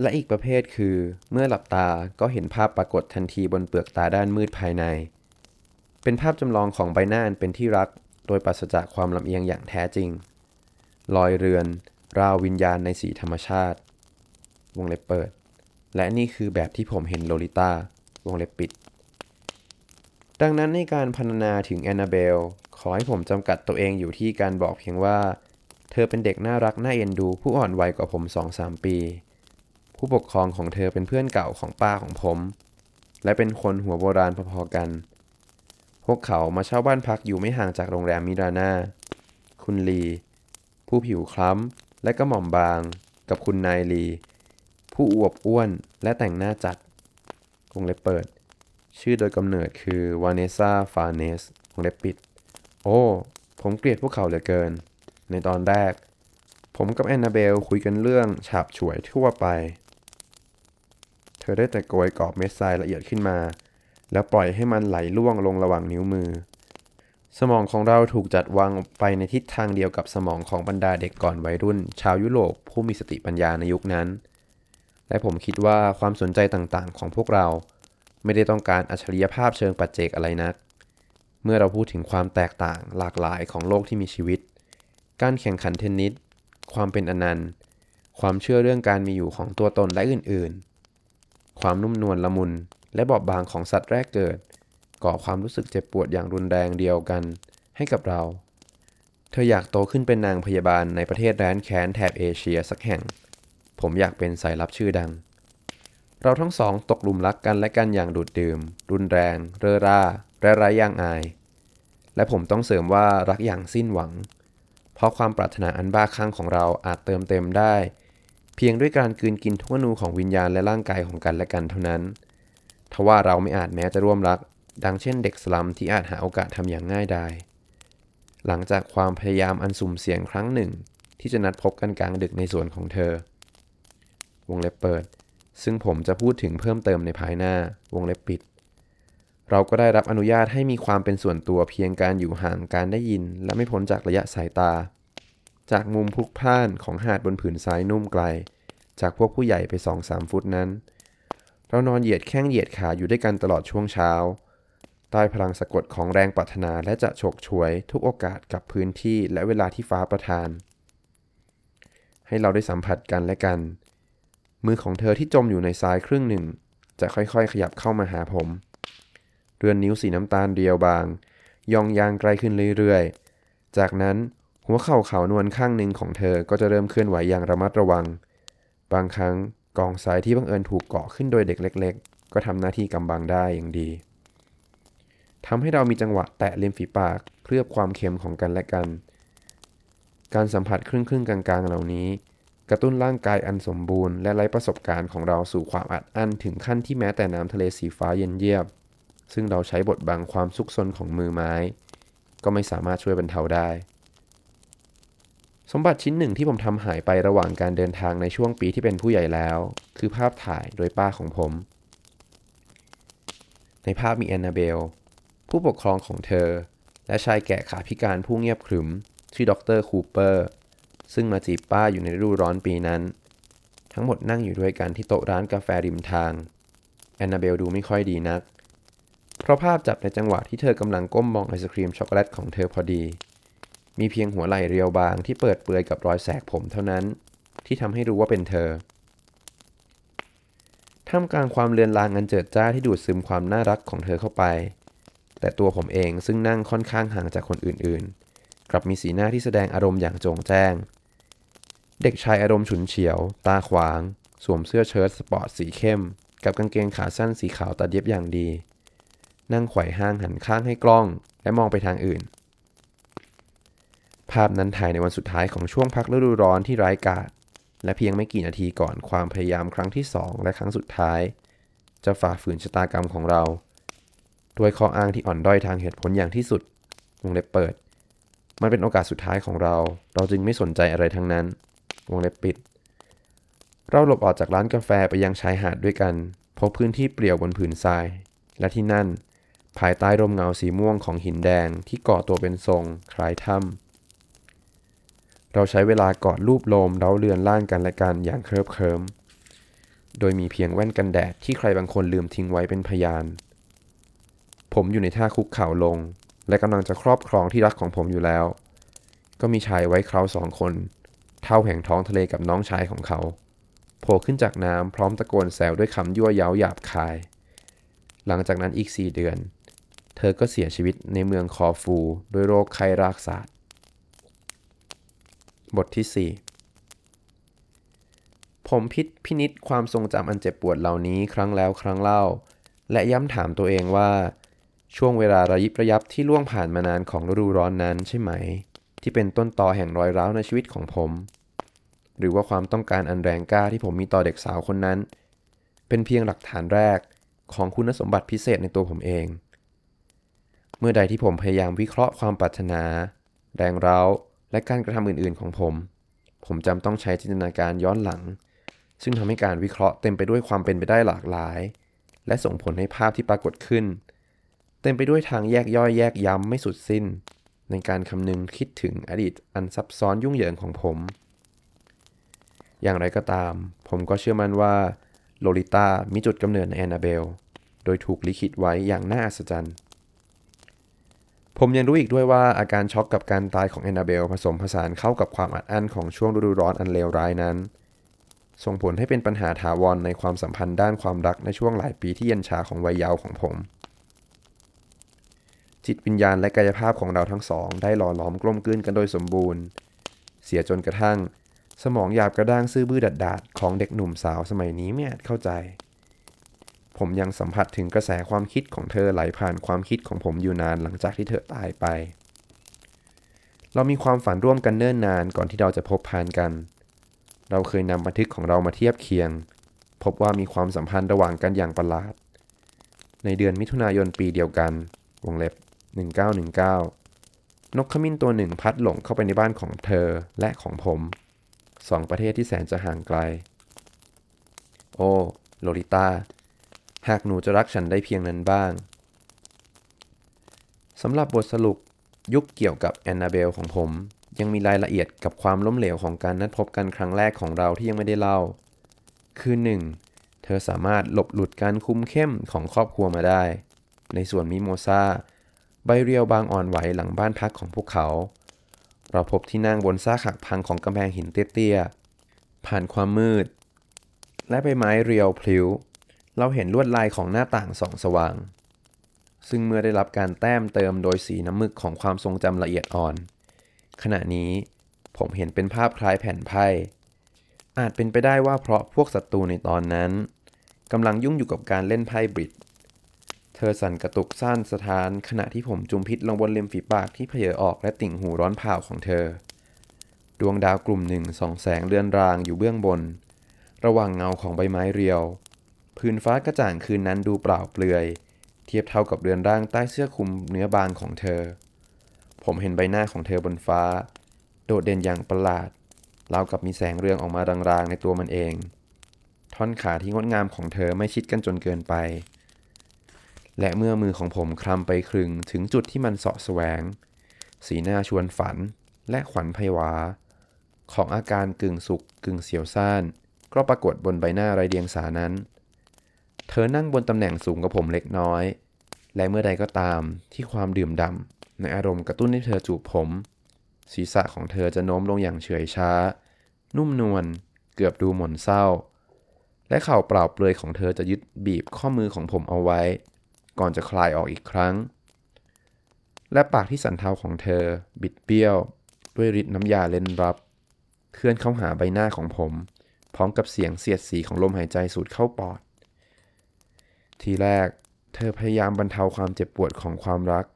และอีกประเภทคือ เมื่อหลับตาก็เห็นภาพปรากฏทันทีบนเปลือกตาด้านมืดภายใน เป็นภาพจำลองของใบหน้าอันเป็นที่รัก โดยปราศจากความลำเอียงอย่างแท้จริง ลอยเรือน ราววิญญาณในสีธรรมชาติ วงเล็บเปิด และนี่คือแบบที่ผมเห็นโลลิต้าวงเล็บปิด ดังนั้นในการพรรณนาถึงแอนนาเบลขอให้ผมจำกัดตัวเองอยู่ที่การบอกเพียงว่า เธอเป็นเด็กน่ารักน่าเอ็นดู ผู้อ่อนวัยกว่าผมสองสามปี ผู้ปกครองของเธอเป็นเพื่อนเก่าของป้าของผม และเป็นคนหัวโบราณพอๆกัน พวกเขามาเช่าบ้านพักอยู่ไม่ห่างจากโรงแรมมิรานาคุณลี ผู้ผิวคล้ำและก็หม่อมบาง กับคุณนายลี ผู้อวบอ้วนและแต่งหน้าจัดวงเล็บเปิด ชื่อโดยกำเนิดคือวาเนซ่าฟาเนสวงเล็บปิด โอ้ ผมเกลียดพวกเขาเหลือเกิน ในตอนแรก ผมกับแอนนาเบลคุยกันเรื่องฉาบฉวยทั่วไป เธอได้แต่โกยกรอบเม็ดทรายละเอียดขึ้นมา แล้วปล่อยให้มันไหลล่วงลงระหว่างนิ้วมือ สมองของเราถูกจัดวางไปในทิศทางเดียวกับสมองของบรรดาเด็กก่อนวัยรุ่น ชาวยุโรปผู้มีสติปัญญาในยุคนั้น และผมคิดว่าความสนใจต่างๆ ของพวกเราไม่ได้ต้องการอัจฉริยภาพเชิงปัจเจกอะไรนัก เมื่อเราพูดถึงความแตกต่างหลากหลายของโลกที่มีชีวิต การแข่งขันเทนนิส ความเป็นอนันต์ ความเชื่อเรื่องการมีอยู่ของตัวตนและอื่นๆ ความนุ่มนวลละมุน และบอบบางของสัตว์แรกเกิด ก่อความรู้สึกเจ็บปวดอย่างรุนแรงเดียวกันให้กับเรา เธออยากโตขึ้นเป็นนางพยาบาลในประเทศแดนแค้นแถบเอเชียสักแห่ง ผมอยากเป็นสายลับชื่อดัง เราทั้งสองตกหลุมรักกันและกันอย่างดูดดื่ม รุนแรง เร่อร่าและไร้ยางอาย และผมต้องเสริมว่ารักอย่างสิ้นหวัง เพราะความปรารถนาอันบ้าคลั่งของเราอาจเติมเต็มได้ เพียงด้วยการกืนกินทุกอนูของวิญญาณและร่างกายของกันและกันเท่านั้น ทว่าเราไม่อาจแม้จะร่วมรัก ดังเช่นเด็กสลัมที่อาจหาโอกาสทำอย่างง่ายดาย หลังจากความพยายามอันสุ่มเสี่ยงครั้งหนึ่ง ที่จะนัดพบกันกลางดึกในสวนของเธอ วงเล็บเปิด ซึ่งผมจะพูดถึงเพิ่มเติมในภายหน้าวงเล็บปิด เราก็ได้รับอนุญาตให้มีความเป็นส่วนตัวเพียงการอยู่ห่างการได้ยิน และไม่พ้นจากระยะสายตา จากมุมพลุกพล่านของหาดบนผืนทรายนุ่มไกล จากพวกผู้ใหญ่ไปสองสามฟุตนั้น เรานอนเหยียดแข้งเหยียดขาอยู่ด้วยกันตลอดช่วงเช้าใต้พลังสะกดของแรงปรารถนาและจะฉกฉวยทุกโอกาสกับพื้นที่และเวลาที่ฟ้าประทาน ให้เราได้สัมผัสกันและกัน มือของเธอที่จมอยู่ในทรายครึ่งหนึ่ง จะค่อยๆ ขยับเข้ามาหาผม เรือนนิ้วสีน้ำตาลเรียวบาง ยองยางไกลขึ้นเรื่อยๆ จากนั้นหัวเข่าขาวนวลข้างหนึ่งของเธอก็จะเริ่มเคลื่อนไหวอย่างระมัดระวัง บางครั้งกองทรายที่บังเอิญถูกเกาะขึ้นโดยเด็กเล็ก ๆ ก็ทำหน้าที่กำบังได้อย่างดีทำให้เรามีจังหวะแตะริมฝีปากเคลือบความเค็มของกันและกัน การสัมผัสครึ่งๆกลางๆ เหล่านี้ กระตุ้นร่างกายอันสมบูรณ์และไร้ประสบการณ์ของเราสู่ความอัดอั้นถึงขั้นที่แม้แต่น้ำทะเลสีฟ้าเย็นเยียบ ซึ่งเราใช้บทบังความซุกซนของมือไม้ ก็ไม่สามารถช่วยบรรเทาได้ สมบัติชิ้นหนึ่งที่ผมทำหายไประหว่างการเดินทางในช่วงปีที่เป็นผู้ใหญ่แล้ว คือภาพถ่ายโดยป้าของผม ในภาพมีแอนนาเบล ผู้ปกครองของเธอ และชายแก่ขาพิการผู้เงียบขรึม ชื่อดร.คูเปอร์ซึ่งมาจีบป้าอยู่ในฤดูร้อนปีนั้น ทั้งหมดนั่งอยู่ด้วยกันที่โต๊ะร้านกาแฟริมทาง แอนนาเบลดูไม่ค่อยดีนัก เพราะภาพจับในจังหวะที่เธอกำลังก้มมองไอศครีมช็อกโกแลตของเธอพอดี มีเพียงหัวไหล่เรียวบางที่เปิดเปลือยกับรอยแสกผมเท่านั้น ที่ทำให้รู้ว่าเป็นเธอ ท่ามกลางความเลือนลางอันเจิดจ้าที่ดูดซึมความน่ารักของเธอเข้าไป แต่ตัวผมเองซึ่งนั่งค่อนข้างห่างจากคนอื่นๆ กลับมีสีหน้าที่แสดงอารมณ์อย่างโจ่งแจ้ง เด็กชายอารมณ์ฉุนเฉียว ตาขวาง สวมเสื้อเชิ้ตสปอร์ตสีเข้ม กับกางเกงขาสั้นสีขาวตัดเย็บอย่างดี นั่งไขว่ห้างหันข้างให้กล้อง และมองไปทางอื่น ภาพนั้นถ่ายในวันสุดท้ายของช่วงพักฤดูร้อนที่ร้ายกาจและเพียงไม่กี่นาทีก่อนความพยายามครั้งที่สองและครั้งสุดท้าย จะฝ่าฝืนชะตากรรมของเราด้วยข้ออ้างที่อ่อนด้อยทางเหตุผลอย่างที่สุดวงเล็บเปิด มันเป็นโอกาสสุดท้ายของเรา เราจึงไม่สนใจอะไรทั้งนั้น วงเล็บปิด เราหลบออกจากร้านกาแฟไปยังชายหาดด้วยกัน พบพื้นที่เปลี่ยวบนผืนทราย และที่นั่น ภายใต้ร่มเงาสีม่วงของหินแดงที่ก่อตัวเป็นทรงคล้ายถ้ำเราใช้เวลากอดรูปโลมเร้าเรือนล่างกันและกันอย่างเคลิบเคลิ้มโดยมีเพียงแว่นกันแดดที่ใครบางคนลืมทิ้งไว้เป็นพยาน ผมอยู่ในท่าคุกเข่าลง และกำลังจะครอบครองที่รักของผมอยู่แล้ว ก็มีชายไว้คราสองคน เท่าแห่งท้องทะเลกับน้องชายของเขาโผล่ขึ้นจากน้ำพร้อมตะโกนแซวด้วยคำยั่วเย้าหยาบคาย หลังจากนั้นอีกสี่เดือน เธอก็เสียชีวิตในเมืองคอฟู ด้วยโรคไข้รากศาสตร์ บทที่ 4 ผมพิษพินิษความทรงจำอันเจ็บปวดเหล่านี้ครั้งแล้วครั้งเล่า และย้ำถามตัวเองว่า ช่วงเวลาระยิบระยับที่ล่วงผ่านมานานของฤดูร้อนนั้นใช่ไหม ที่เป็นต้นตอแห่งรอยร้าวในชีวิตของผม หรือว่าความต้องการอันแรงกล้าที่ผมมีต่อเด็กสาวคนนั้น เป็นเพียงหลักฐานแรกของคุณสมบัติพิเศษในตัวผมเอง เมื่อใดที่ผมพยายามวิเคราะห์ความปรารถนา แรงเร้า และการกระทำอื่นๆของผม ผมจำต้องใช้จินตนาการย้อนหลัง ซึ่งทำให้การวิเคราะห์เต็มไปด้วยความเป็นไปได้หลากหลาย และส่งผลให้ภาพที่ปรากฏขึ้น เต็มไปด้วยทางแยกย่อยแยกย้ำไม่สุดสิ้น ในการคำนึงคิดถึงอดีตอันซับซ้อนยุ่งเหยิงของผม อย่างไรก็ตาม ผมก็เชื่อมั่นว่าโลลิต้ามีจุดกำเนิดในแอนนาเบล โดยถูกลิขิตไว้อย่างน่าอัศจรรย์ ผมยังรู้อีกด้วยว่าอาการช็อกกับการตายของแอนนาเบลผสมผสานเข้ากับความอัดอั้นของช่วงฤดูร้อนอันเลวร้ายนั้น ส่งผลให้เป็นปัญหาถาวรในความสัมพันธ์ด้านความรักในช่วงหลายปีที่เย็นชาของวัยเยาว์ของผม จิตวิญญาณและกายภาพของเราทั้งสอง ได้หล่อหลอมกลมกลืนกันโดยสมบูรณ์ เสียจนกระทั่ง สมองหยาบกระด้างซื่อบื้อดัดดาดของเด็กหนุ่มสาวสมัยนี้ไม่อาจเข้าใจ ผมยังสัมผัสถึงกระแสความคิดของเธอไหลผ่านความคิดของผมอยู่นานหลังจากที่เธอตายไป เรามีความฝันร่วมกันเนิ่นนานก่อนที่เราจะพบพานกัน เราเคยนำบันทึกของเรามาเทียบเคียง พบว่ามีความสัมพันธ์ระหว่างกันอย่างประหลาด ในเดือนมิถุนายนปีเดียวกัน วงเล็บ 1919 นกขมิ้นตัวหนึ่งพัดหลงเข้าไปในบ้านของเธอและของผมสองประเทศที่แสนจะห่างไกล โอ้ โลลิต้า หากหนูจะรักฉันได้เพียงนั้นบ้างสำหรับบทสรุปยุคเกี่ยวกับแอนนาเบลของผม ยังมีรายละเอียดกับความล้มเหลวของการนัดพบกันครั้งแรกของเราที่ยังไม่ได้เล่า คือ 1. เธอสามารถหลบหลุดการคุมเข้มของครอบครัวมาได้ ในส่วนมิโมซาใบเรียวบางอ่อนไหวหลังบ้านพักของพวกเขา เราพบที่นั่งบนซากหักพังของกำแพงหินเตี้ยๆผ่านความมืด และใบไม้เรียวพลิ้ว เราเห็นลวดลายของหน้าต่างส่องสว่าง ซึ่งเมื่อได้รับการแต้มเติมโดยสีน้ำมึกของความทรงจำละเอียดอ่อน ขณะนี้ผมเห็นเป็นภาพคล้ายแผ่นไพ่ อาจเป็นไปได้ว่าเพราะพวกศัตรูในตอนนั้นกำลังยุ่งอยู่กับการเล่นไพ่บริดเธอสั่นกระตุกสั้นสถาน ขณะที่ผมจุมพิษลงบนริมฝีปากที่เพเยอออกและติ่งหูร้อนเผาของเธอ ดวงดาวกลุ่มหนึ่งส่องแสงเรือนรางอยู่เบื้องบน ระหว่างเงาของใบไม้เรียว พื้นฟ้ากระจ่างคืนนั้นดูเปล่าเปลือย เทียบเท่ากับเรือนร่างใต้เสื้อคลุมเนื้อบางของเธอ ผมเห็นใบหน้าของเธอบนฟ้า โดดเด่นอย่างประหลาดราวกับมีแสงเรืองออกมารางๆในตัวมันเอง ท่อนขาที่งดงามของเธอไม่ชิดกันจนเกินไป และเมื่อมือของผมคลำไปครึงถึงจุดที่มันเสาะแสวง สีหน้าชวนฝันและขวัญไพวา ของอาการกึ่งสุขกึ่งเสียวซ่านก็ปรากฏบนใบหน้าไรเดียงสานั้น เธอนั่งบนตำแหน่งสูงกว่าผมเล็กน้อย และเมื่อใดก็ตามที่ความดื่มดำในอารมณ์กระตุ้นให้เธอจูบผม ศีรษะของเธอจะโน้มลงอย่างเฉื่อยช้า นุ่มนวลเกือบดูหม่นเศร้า และเข่าเปล่าเปลือยของเธอจะยึดบีบข้อมือของผมเอาไว้ ก่อนจะคลายออกอีกครั้ง และปากที่สันเทาของเธอบิดเบี้ยว ด้วยฤทธิ์น้ำยาเล่นรับ เคลื่อนเข้าหาใบหน้าของผม พร้อมกับเสียงเสียดสีของลมหายใจสูดเข้าปอด ทีแรก เธอพยายามบรรเทาความเจ็บปวดของความรัก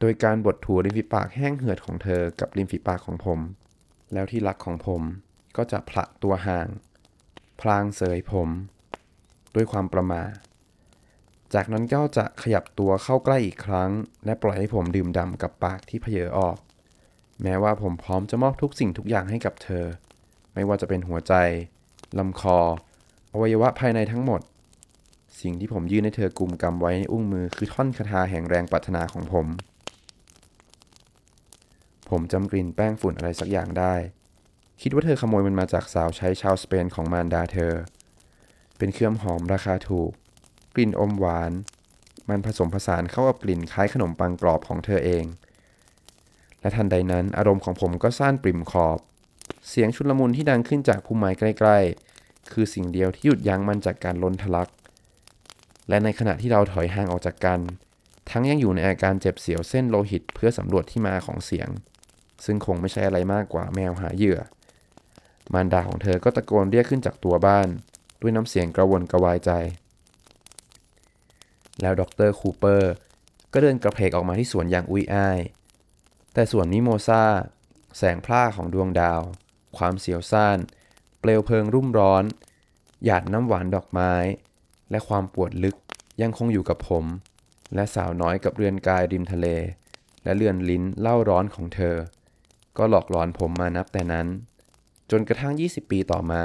โดยการบดถูริมฝีปากแห้งเหือดของเธอกับริมฝีปากของผม แล้วที่รักของผมก็จะผละตัวห่าง พลางเสยผม ด้วยความประมาจากนั้นก็จะขยับตัวเข้าใกล้อีกครั้ง และปล่อยให้ผมดื่มด่ำกับปากที่เพเยอออก แม้ว่าผมพร้อมจะมอบทุกสิ่งทุกอย่างให้กับเธอ ไม่ว่าจะเป็นหัวใจลำคอ อวัยวะภายในทั้งหมด สิ่งที่ผมยื่นให้เธอกุมกำไว้ในอุ้งมือคือท่อนคาถาแห่งแรงปรารถนาของผม ผมจำกลิ่นแป้งฝุ่นอะไรสักอย่างได้ คิดว่าเธอขโมยมันมาจากสาวใช้ชาวสเปนของมารดาเธอ เป็นเครื่องหอมราคาถูก กลิ่นอมหวาน มันผสมผสานเข้ากับกลิ่นคล้ายขนมปังกรอบของเธอเอง และทันใดนั้นอารมณ์ของผมก็ซ่านปริ่มขอบ เสียงชุลมุนที่ดังขึ้นจากพุ่มไม้ใกล้ ๆ คือสิ่งเดียวที่หยุดยั้งมันจากการล้นทะลัก และในขณะที่เราถอยห่างออกจากกัน ทั้งยังอยู่ในอาการเจ็บเสียวเส้นโลหิตเพื่อสำรวจที่มาของเสียง ซึ่งคงไม่ใช่อะไรมากกว่าแมวหาเหยื่อ มารดาของเธอก็ตะโกนเรียกขึ้นจากตัวบ้าน ด้วยน้ำเสียงกระวนกระวายใจ แล้วดรคูเปอร์ก็เดินกระเพกออกมาที่สวนอย่างอุ้ยอ้าย แต่สวนมิโมซาแสงพร่าของดวงดาว ความเสียวซ่าน เปลวเพลิงรุ่มร้อน หยาดน้ำหวานดอกไม้ และความปวดลึกยังคงอยู่กับผม และสาวน้อยกับเรือนกายริมทะเล และเรือนลิ้นเล่าร้อนของเธอ ก็หลอกหลอนผมมานับแต่นั้น จนกระทั่ง 20 ปีต่อมา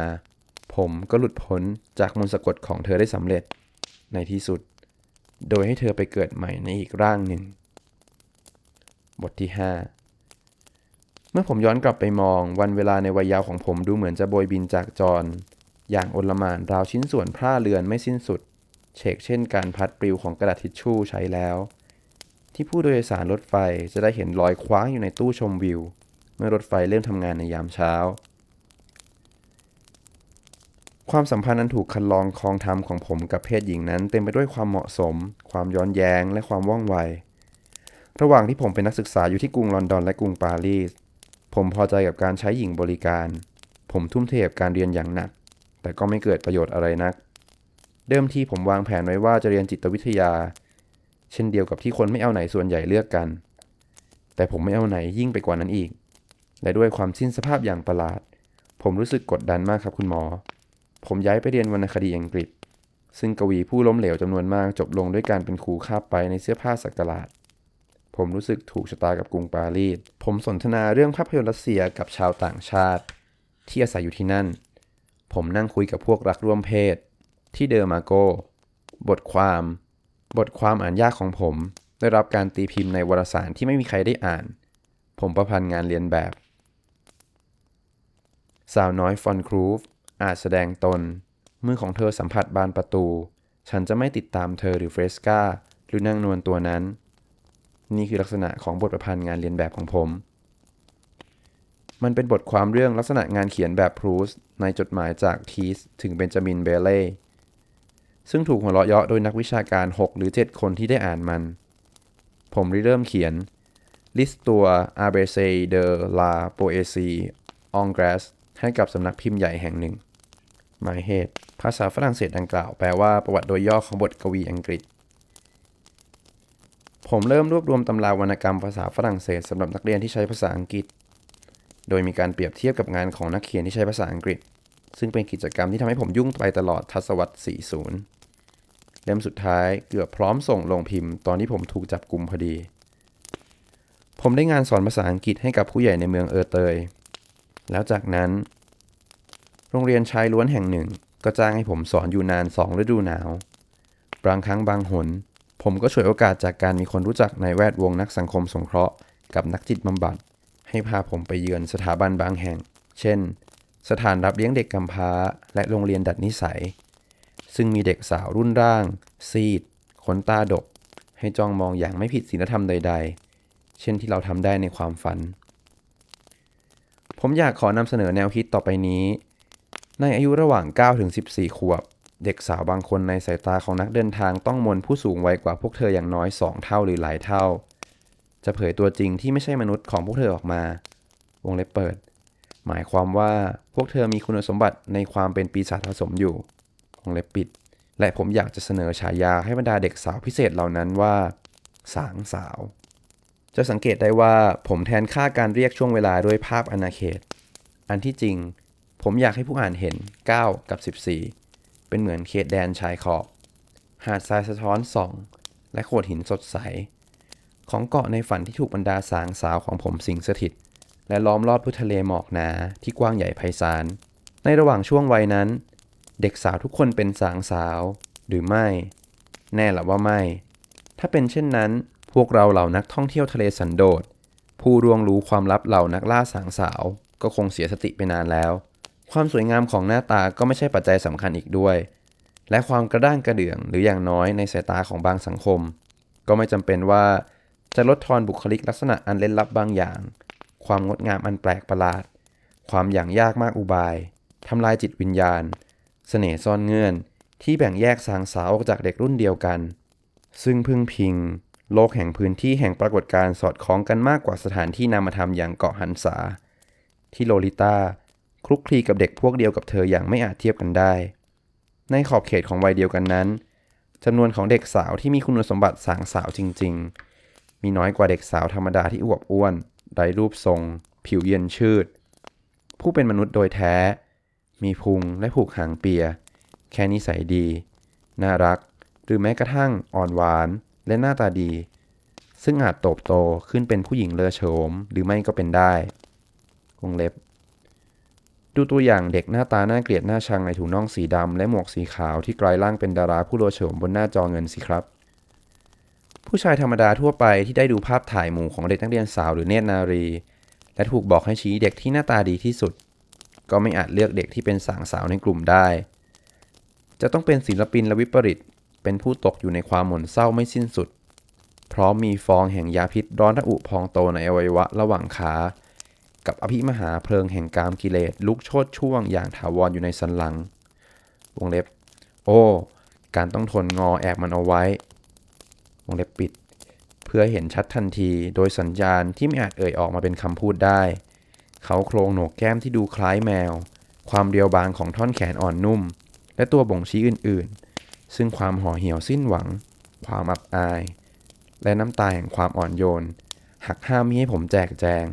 ผมก็หลุดพ้นจากมนต์สะกดของเธอได้สำเร็จ ในที่สุด โดยให้เธอไปเกิดใหม่ในอีกร่างหนึ่ง บทที่ 5 เมื่อผมย้อนกลับไปมองวันเวลาในวัยยาวของผมดูเหมือนจะโบยบินจากจร อย่างโอลมานราวชิ้นส่วนผ้าเรือนไม่สิ้นสุดเฉกเช่นการพัดปลิวของกระดาษทิชชู่ใช้แล้ว ที่ผู้โดยสารรถไฟจะได้เห็นรอยคว้างอยู่ในตู้ชมวิว เมื่อรถไฟเริ่มทำงานในยามเช้า ความสัมพันธ์อันถูกคันลองคลองธรรมของผมกับเพศหญิงนั้น เต็มไปด้วยความเหมาะสม ความย้อนแย้ง และความว่องไว ระหว่างที่ผมเป็นนักศึกษาอยู่ที่กรุงลอนดอนและกรุงปารีส ผมพอใจกับการใช้หญิงบริการ ผมทุ่มเทกับการเรียนอย่างหนัก แต่ก็ไม่เกิดประโยชน์อะไรนัก เดิมทีผมวางแผนไว้ว่าจะเรียนจิตวิทยา เช่นเดียวกับที่คนไม่เอาไหนส่วนใหญ่เลือกกัน แต่ผมไม่เอาไหนยิ่งไปกว่านั้นอีก และด้วยความสิ้นสภาพอย่างประหลาด ผมรู้สึกกดดันมากครับคุณหมอ ผมย้ายไปเรียนวรรณคดีอังกฤษ ซึ่งกวีผู้ล้มเหลวจำนวนมากจบลงด้วยการเป็นครูคาบไปป์ในเสื้อผ้าสักหลาดผมรู้สึกถูกชะตากับกรุงปารีส ผมสนทนาเรื่องภาพยนตร์รัสเซียกับชาวต่างชาติ ที่อาศัยอยู่ที่นั่น ผมนั่งคุยกับพวกรักร่วมเพศ ที่ Deux Magots บทความ บทความอ่านยากของผม ได้รับการตีพิมพ์ในวารสารที่ไม่มีใครได้อ่าน ผมประพันธ์งานเลียนแบบ สาวน้อยฟอนครูฟอาจแสดงตน มือของเธอสัมผัสบานประตู ฉันจะไม่ติดตามเธอหรือเฟรสกาหรือนางนวลตัวนั้น นี่คือลักษณะของบทประพันธ์งานเรียนแบบของผม มันเป็นบทความเรื่องลักษณะงานเขียนแบบพรูสในจดหมายจากทีสถึงเบนจามินเบเล่ซึ่งถูกหัวเราะเยาะโดยนักวิชาการ 6 หรือ 7 คนที่ได้อ่านมัน ผมริเริ่มเขียน ลิสต์ตัว a b c de la Poésie Anglaise ให้กับสำนักพิมพ์ใหญ่แห่งหนึ่ง หมายเหตุ ภาษาฝรั่งเศสดังกล่าวแปลว่าประวัติโดยย่อของบทกวีอังกฤษ ผมเริ่มรวบรวมตำราวรรณกรรมภาษาฝรั่งเศสสำหรับนักเรียนที่ใช้ภาษาอังกฤษ โดยมีการเปรียบเทียบกับงานของนักเขียนที่ใช้ภาษาอังกฤษ ซึ่งเป็นกิจกรรมที่ทำให้ผมยุ่งไปตลอดทศวรรษ 40 เล่มสุดท้ายเกือบพร้อมส่งลงพิมพ์ตอนที่ผมถูกจับกลุ่มพอดี ผมได้งานสอนภาษาอังกฤษให้กับผู้ใหญ่ในเมืองเออเตย แล้วจากนั้น โรงเรียนชายล้วนแห่งหนึ่ง ก็จ้างให้ผมสอนอยู่นานสองฤดูหนาว บางครั้งบางหน ผมก็ฉวยโอกาสจากการมีคนรู้จักในแวดวงนักสังคมสงเคราะห์กับนักจิตบำบัด ให้พาผมไปเยือนสถาบันบางแห่ง เช่น สถานรับเลี้ยงเด็กกำพร้า และโรงเรียนดัดนิสัย ซึ่งมีเด็กสาวรุ่นร่าง ซีด ขนตาดก ให้จ้องมองอย่างไม่ผิดศีลธรรมใด ๆ เช่นที่เราทำได้ในความฝัน ผมอยากขอนำเสนอแนวคิดต่อไปนี้ ในอายุระหว่าง 9 ถึง 14 ขวบ เด็กสาวบางคนในสายตาของนักเดินทางต้องมนผู้สูงวัยกว่าพวกเธออย่างน้อย 2 เท่าหรือหลายเท่า จะเผยตัวจริงที่ไม่ใช่มนุษย์ของพวกเธอออกมา วงเล็บเปิด หมายความว่าพวกเธอมีคุณสมบัติในความเป็นปีศาจผสมอยู่ วงเล็บปิด และผมอยากจะเสนอฉายาให้บรรดาเด็กสาวพิเศษเหล่านั้นว่า สางสาว จะสังเกตได้ว่าผมแทนค่าการเรียกช่วงเวลาด้วยภาพอนาเขต อันที่จริง ผมอยากให้ผู้อ่านเห็น 9 กับ 14 เป็นเหมือนเขตแดนชายขอบ หาดทรายสะท้อนส่อง และโขดหินสดใส ของเกาะในฝันที่ถูกบรรดาสางสาวของผมสิงสถิต และล้อมรอบด้วยทะเลหมอกหนาที่กว้างใหญ่ไพศาล ในระหว่างช่วงวัยนั้น เด็กสาวทุกคนเป็นสางสาว หรือไม่ แน่หละว่าไม่ ถ้าเป็นเช่นนั้นพวกเราเหล่านักท่องเที่ยวทะเลสันโดษ ผู้ร่วงรู้ความลับเหล่านักล่าสางสาว ก็คงเสียสติไปนานแล้ว ความสวยงามของหน้าตาก็ไม่ใช่ปัจจัยสำคัญอีกด้วย และความกระด้างกระเดื่องหรืออย่างน้อยในสายตาของบางสังคม ก็ไม่จำเป็นว่า จะลดทอนบุคลิกลักษณะอันเล่นลับบางอย่าง ความงดงามอันแปลกประหลาด ความอย่างยากมากอุบาย ทำลายจิตวิญญาณ เสน่ห์ซ่อนเงื่อน ที่แบ่งแยกสางสาวออกจากเด็กรุ่นเดียวกัน ซึ่งพึ่งพิง โลกแห่งพื้นที่แห่งปรากฏการณ์สอดคล้องกันมากกว่าสถานที่นามธรรมอย่างเกาะหันษา ที่โลลิต้าคลุกคลีกับเด็กพวกเดียวกับเธออย่างไม่อาจเทียบกันได้ ในขอบเขตของวัยเดียวกันนั้นจำนวนของเด็กสาวที่มีคุณสมบัติสางสาวจริง ๆ มีน้อยกว่าเด็กสาวธรรมดาที่อวบอ้วนไร้รูปทรง ผิวเย็นชืด ผู้เป็นมนุษย์โดยแท้ มีพุงและผูกหางเปีย แค่นิสัยดี น่ารัก หรือแม้กระทั่งอ่อนหวานและหน้าตาดี ซึ่งอาจโตบโตขึ้นเป็นผู้หญิงเลอโฉม หรือไม่ก็เป็นได้วงเล็บ ดูตัวอย่างเด็กหน้าตาน่าเกลียดหน้าชังในถุงน่องสีดำและหมวกสีขาวที่กลายร่างเป็นดาราผู้โลโฉมบนหน้าจอเงินสิครับ ผู้ชายธรรมดาทั่วไปที่ได้ดูภาพถ่ายหมู่ของเด็กนักเรียนสาวหรือเนตรนารี และถูกบอกให้ชี้เด็กที่หน้าตาดีที่สุด ก็ไม่อาจเลือกเด็กที่เป็นสางสาวในกลุ่มได้ จะต้องเป็นศิลปินและวิปริต เป็นผู้ตกอยู่ในความหม่นเศร้าไม่สิ้นสุด พราะมีฟองแห่งยาพิษร้อนระอุพองโตในอวัยวะระหว่างขากับอภิมหาเพลิงแห่งกามกิเลสลุกโชดช่วงอย่างถาวรอยู่ในสันหลัง วงเล็บ โอ้ การต้องทนงอแอบมันเอาไว้ วงเล็บปิด เพื่อเห็นชัดทันทีโดยสัญญาณที่ไม่อาจเอ่ยออกมาเป็นคำพูดได้ เขาโครงโหนกแก้มที่ดูคล้ายแมว ความเรียวบางของท่อนแขนอ่อนนุ่ม และตัวบ่งชี้อื่นๆ ซึ่งความห่อเหี่ยวสิ้นหวัง ความอับอาย และน้ำตาแห่งความอ่อนโยน หักห้ามมิให้ผมแจกแจง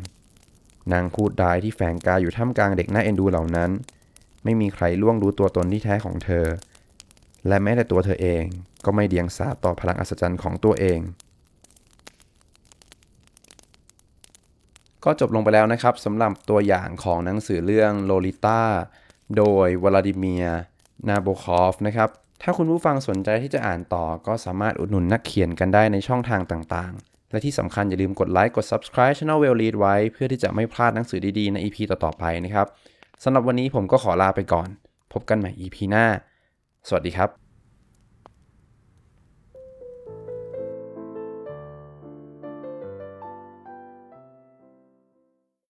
นางพูดร้ายที่แฝงกายอยู่ท่ามกลางเด็กน่าเอ็นดูเหล่านั้น ไม่มีใครล่วงรู้ตัวตนที่แท้ของเธอ และแม้แต่ตัวเธอเองก็ไม่เดียงสาต่อพลังอัศจรรย์ของตัวเอง ก็จบลงไปแล้วนะครับสำหรับตัวอย่างของหนังสือเรื่องโลลิต้าโดยวลาดิเมียนาโบคอฟนะครับถ้าคุณผู้ฟังสนใจที่จะอ่านต่อก็สามารถอุดหนุนนักเขียนกันได้ในช่องทางต่างๆ และที่สำคัญอย่าลืมกดไลค์กด subscribe Channel Well Read ไว้ เพื่อที่จะไม่พลาดหนังสือดีๆ ใน EP ต่อๆไปนะครับสำหรับวันนี้ผมก็ขอลาไปก่อน พบกันใหม่ EP หน้า สวัสดีครับ